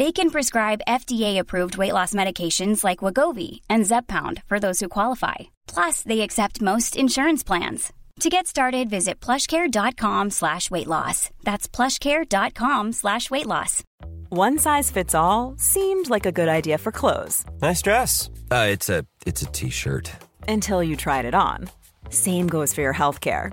They can prescribe FDA-approved weight loss medications like Wegovy and Zepbound for those who qualify. Plus, they accept most insurance plans. To get started, visit plushcare.com slash weight loss. That's plushcare.com slash weight loss. One size fits all seemed like a good idea for clothes. Nice dress. Uh, it's a it's a t-shirt. Until you tried it on. Same goes for your healthcare.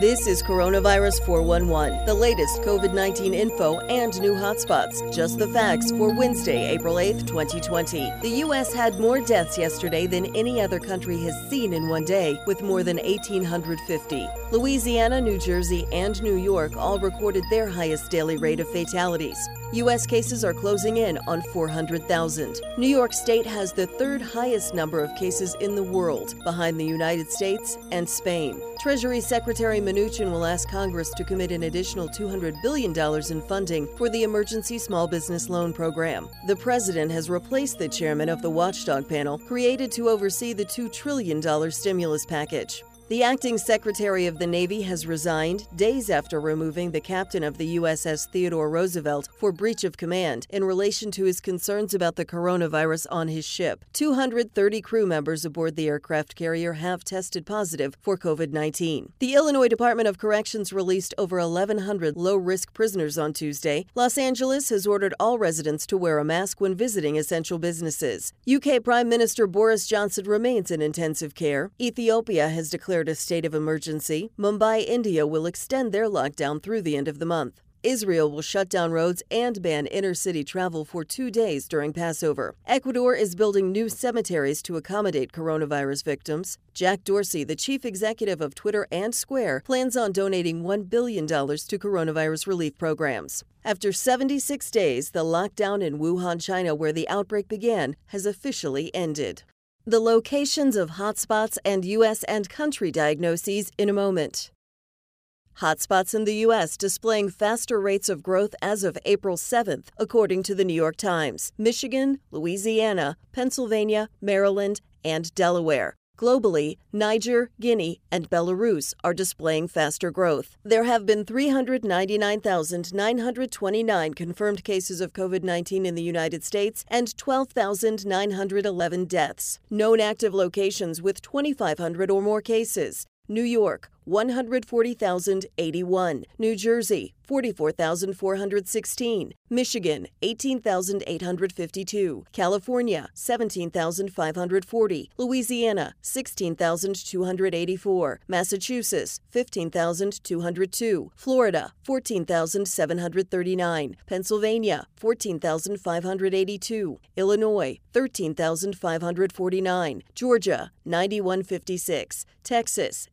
This is Coronavirus 411, the latest COVID 19 info and new hotspots. Just the facts for Wednesday, April 8th, 2020. The U.S. had more deaths yesterday than any other country has seen in one day, with more than 1,850. Louisiana, New Jersey, and New York all recorded their highest daily rate of fatalities. U.S. cases are closing in on 400,000. New York State has the third highest number of cases in the world, behind the United States and Spain. Treasury Secretary Mnuchin will ask Congress to commit an additional $200 billion in funding for the Emergency Small Business Loan Program. The president has replaced the chairman of the watchdog panel created to oversee the $2 trillion stimulus package. The acting Secretary of the Navy has resigned days after removing the captain of the USS Theodore Roosevelt for breach of command in relation to his concerns about the coronavirus on his ship. 230 crew members aboard the aircraft carrier have tested positive for COVID 19. The Illinois Department of Corrections released over 1,100 low risk prisoners on Tuesday. Los Angeles has ordered all residents to wear a mask when visiting essential businesses. UK Prime Minister Boris Johnson remains in intensive care. Ethiopia has declared a state of emergency. Mumbai, India will extend their lockdown through the end of the month. Israel will shut down roads and ban inner city travel for two days during Passover. Ecuador is building new cemeteries to accommodate coronavirus victims. Jack Dorsey, the chief executive of Twitter and Square, plans on donating $1 billion to coronavirus relief programs. After 76 days, the lockdown in Wuhan, China, where the outbreak began, has officially ended. The locations of hotspots and U.S. and country diagnoses in a moment. Hotspots in the U.S. displaying faster rates of growth as of April 7th, according to the New York Times. Michigan, Louisiana, Pennsylvania, Maryland, and Delaware. Globally, Niger, Guinea, and Belarus are displaying faster growth. There have been 399,929 confirmed cases of COVID 19 in the United States and 12,911 deaths. Known active locations with 2,500 or more cases New York, 140,081. New Jersey, 44,416. Michigan, 18,852. California, 17,540. Louisiana, 16,284. Massachusetts, 15,202. Florida, 14,739. Pennsylvania, 14,582. Illinois, 13,549. Georgia, 9156. Texas,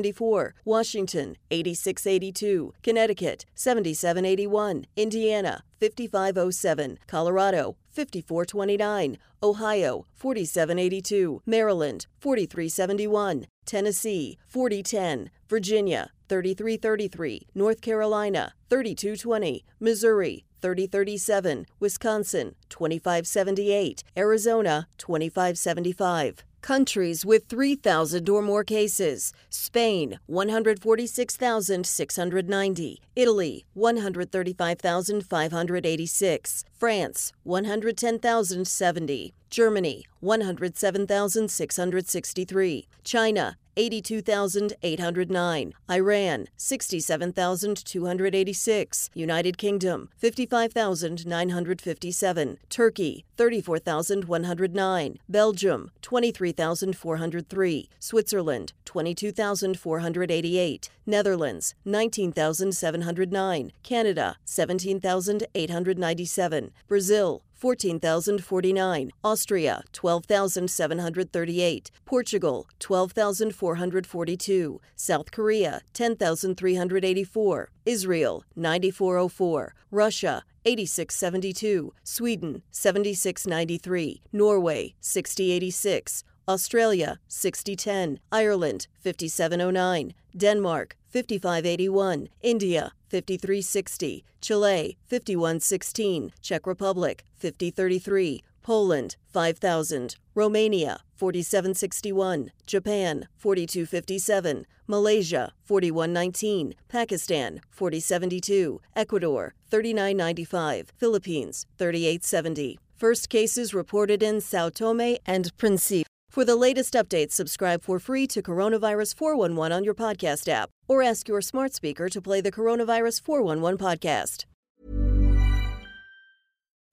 8974. Washington, 8682. Connecticut, 7781. Indiana, 5507. Colorado, 5429. Ohio, 4782. Maryland, 4371. Tennessee, 4010. Virginia, 3333. North Carolina, 3220. Missouri, 3037. Wisconsin, 2578. Arizona, 2575. Countries with 3,000 or more cases Spain, 146,690. Italy, 135,586. France, 110,070. Germany, 107,663. China, 82,809. Iran, 67,286. United Kingdom, 55,957. Turkey, 34,109. Belgium, 23,403. Switzerland, 22,488. Netherlands, 19,709. Canada, 17,897. Brazil, 14,049, Austria 12,738, Portugal 12,442, South Korea 10,384, Israel 9404, Russia 8672, Sweden 7693, Norway 6086, Australia 6010, Ireland 5709, Denmark 5581, India 5360, Chile 5116, Czech Republic 5033, Poland 5000, Romania 4761, Japan 4257, Malaysia 4119, Pakistan 4072, Ecuador 3995, Philippines 3870. First cases reported in Sao Tome and Principe. For the latest updates, subscribe for free to Coronavirus 411 on your podcast app or ask your smart speaker to play the Coronavirus 411 podcast.